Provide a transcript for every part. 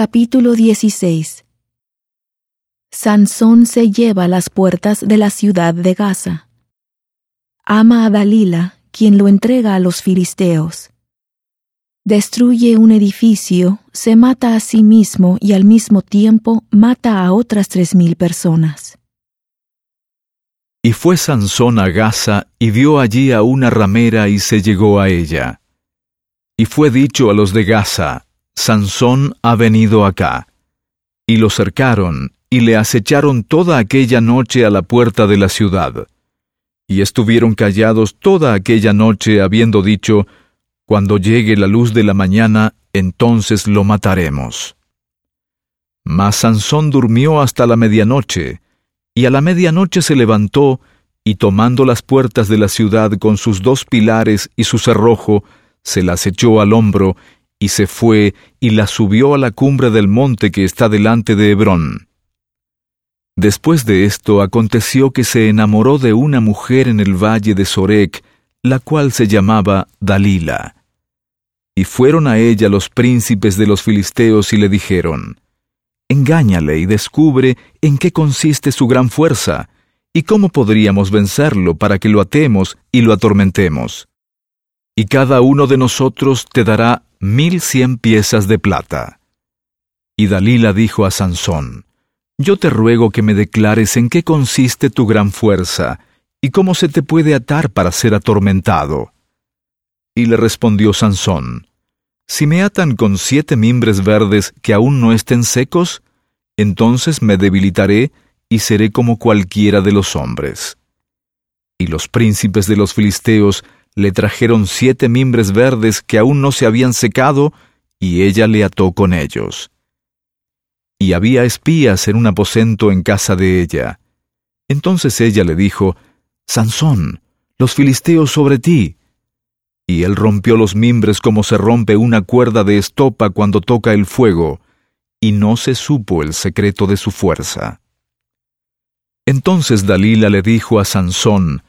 Capítulo 16 Sansón se lleva las puertas de la ciudad de Gaza. Ama a Dalila, quien lo entrega a los filisteos. Destruye un edificio, se mata a sí mismo y al mismo tiempo mata a otras tres mil personas. Y fue Sansón a Gaza y vio allí a una ramera y se llegó a ella. Y fue dicho a los de Gaza, Sansón ha venido acá. Y lo cercaron, y le acecharon toda aquella noche a la puerta de la ciudad. Y estuvieron callados toda aquella noche, habiendo dicho, Cuando llegue la luz de la mañana, entonces lo mataremos. Mas Sansón durmió hasta la medianoche, y a la medianoche se levantó, y tomando las puertas de la ciudad con sus dos pilares y su cerrojo, se las echó al hombro, y se fue y la subió a la cumbre del monte que está delante de Hebrón. Después de esto aconteció que se enamoró de una mujer en el valle de Sorek, la cual se llamaba Dalila. Y fueron a ella los príncipes de los filisteos y le dijeron, Engáñale y descubre en qué consiste su gran fuerza, y cómo podríamos vencerlo para que lo atemos y lo atormentemos. Y cada uno de nosotros te dará mil cien piezas de plata. Y Dalila dijo a Sansón, Yo te ruego que me declares en qué consiste tu gran fuerza, y cómo se te puede atar para ser atormentado. Y le respondió Sansón, Si me atan con siete mimbres verdes que aún no estén secos, entonces me debilitaré y seré como cualquiera de los hombres. Y los príncipes de los filisteos le trajeron siete mimbres verdes que aún no se habían secado, y ella le ató con ellos. Y había espías en un aposento en casa de ella. Entonces ella le dijo, Sansón, los filisteos sobre ti. Y él rompió los mimbres como se rompe una cuerda de estopa cuando toca el fuego, y no se supo el secreto de su fuerza. Entonces Dalila le dijo a Sansón,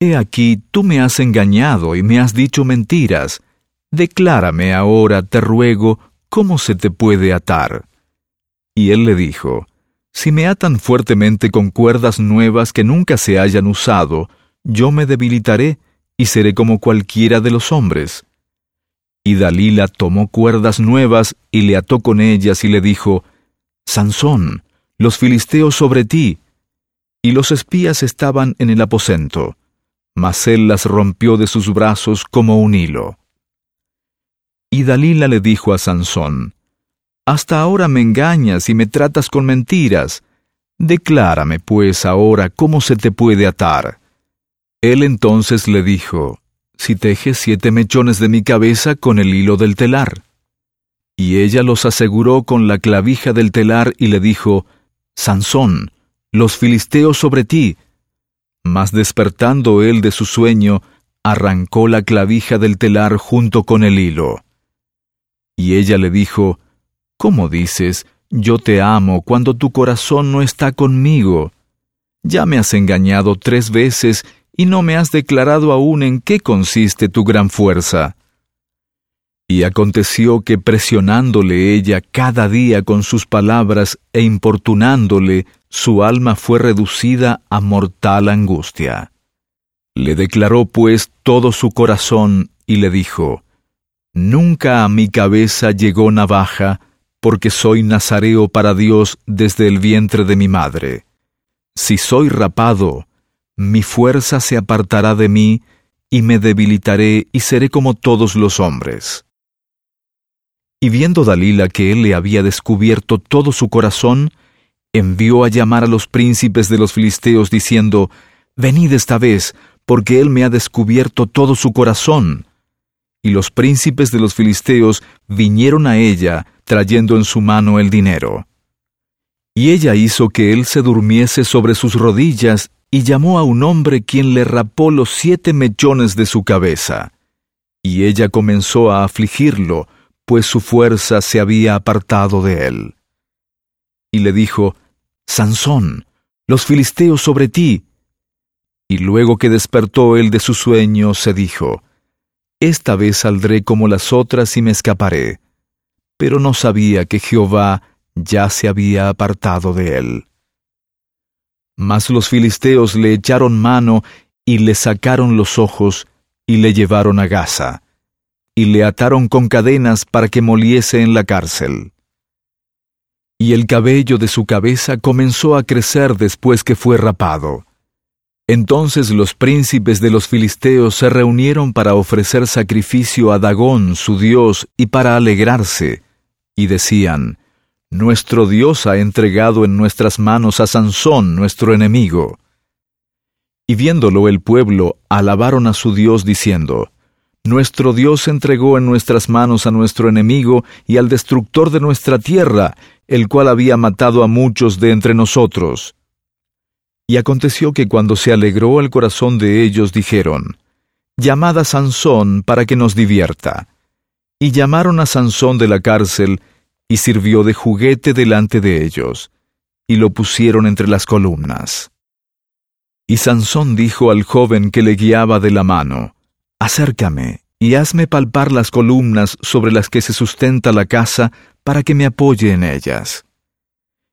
He aquí, tú me has engañado y me has dicho mentiras. Declárame ahora, te ruego, cómo se te puede atar. Y él le dijo, Si me atan fuertemente con cuerdas nuevas que nunca se hayan usado, yo me debilitaré y seré como cualquiera de los hombres. Y Dalila tomó cuerdas nuevas y le ató con ellas y le dijo, Sansón, los filisteos sobre ti. Y los espías estaban en el aposento mas él las rompió de sus brazos como un hilo. Y Dalila le dijo a Sansón, Hasta ahora me engañas y me tratas con mentiras. Declárame, pues, ahora cómo se te puede atar. Él entonces le dijo, Si tejes siete mechones de mi cabeza con el hilo del telar. Y ella los aseguró con la clavija del telar y le dijo, Sansón, los filisteos sobre ti, mas despertando él de su sueño, arrancó la clavija del telar junto con el hilo. Y ella le dijo, ¿Cómo dices, yo te amo cuando tu corazón no está conmigo? Ya me has engañado tres veces y no me has declarado aún en qué consiste tu gran fuerza. Y aconteció que presionándole ella cada día con sus palabras e importunándole, su alma fue reducida a mortal angustia. Le declaró pues todo su corazón y le dijo, Nunca a mi cabeza llegó navaja, porque soy nazareo para Dios desde el vientre de mi madre. Si soy rapado, mi fuerza se apartará de mí, y me debilitaré y seré como todos los hombres. Y viendo Dalila que él le había descubierto todo su corazón, envió a llamar a los príncipes de los filisteos diciendo, Venid esta vez, porque él me ha descubierto todo su corazón. Y los príncipes de los filisteos vinieron a ella, trayendo en su mano el dinero. Y ella hizo que él se durmiese sobre sus rodillas, y llamó a un hombre quien le rapó los siete mechones de su cabeza. Y ella comenzó a afligirlo, pues su fuerza se había apartado de él y le dijo, Sansón, los filisteos sobre ti. Y luego que despertó él de su sueño, se dijo, Esta vez saldré como las otras y me escaparé. pero no sabía que Jehová ya se había apartado de él. Mas los filisteos le echaron mano y le sacaron los ojos y le llevaron a Gaza, y le ataron con cadenas para que moliese en la cárcel. Y el cabello de su cabeza comenzó a crecer después que fue rapado. Entonces los príncipes de los filisteos se reunieron para ofrecer sacrificio a Dagón, su dios, y para alegrarse, y decían, Nuestro Dios ha entregado en nuestras manos a Sansón, nuestro enemigo. Y viéndolo el pueblo, alabaron a su Dios diciendo, Nuestro Dios entregó en nuestras manos a nuestro enemigo y al destructor de nuestra tierra, el cual había matado a muchos de entre nosotros. Y aconteció que cuando se alegró el corazón de ellos, dijeron, Llamad a Sansón para que nos divierta. Y llamaron a Sansón de la cárcel, y sirvió de juguete delante de ellos, y lo pusieron entre las columnas. Y Sansón dijo al joven que le guiaba de la mano, Acércame, y hazme palpar las columnas sobre las que se sustenta la casa, para que me apoye en ellas.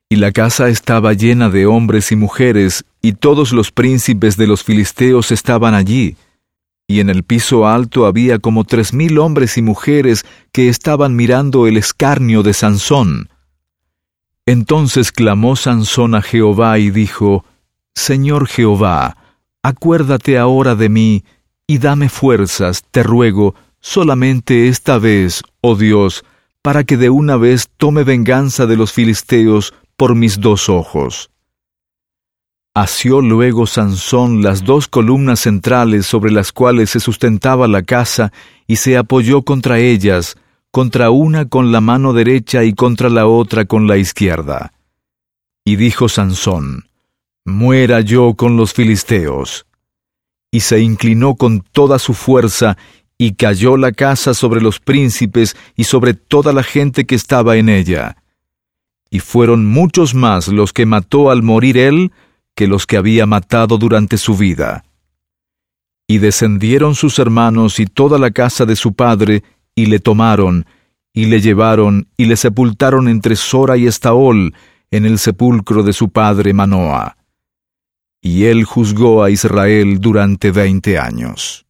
Y la casa estaba llena de hombres y mujeres, y todos los príncipes de los filisteos estaban allí, y en el piso alto había como tres mil hombres y mujeres que estaban mirando el escarnio de Sansón. Entonces clamó Sansón a Jehová y dijo, Señor Jehová, acuérdate ahora de mí, y dame fuerzas, te ruego, solamente esta vez, oh Dios, para que de una vez tome venganza de los filisteos por mis dos ojos. Asió luego Sansón las dos columnas centrales sobre las cuales se sustentaba la casa y se apoyó contra ellas, contra una con la mano derecha y contra la otra con la izquierda. Y dijo Sansón, Muera yo con los filisteos. Y se inclinó con toda su fuerza, y cayó la casa sobre los príncipes y sobre toda la gente que estaba en ella. Y fueron muchos más los que mató al morir él, que los que había matado durante su vida. Y descendieron sus hermanos y toda la casa de su padre, y le tomaron, y le llevaron, y le sepultaron entre Sora y Estaol, en el sepulcro de su padre Manoa. Y él juzgó a Israel durante veinte años.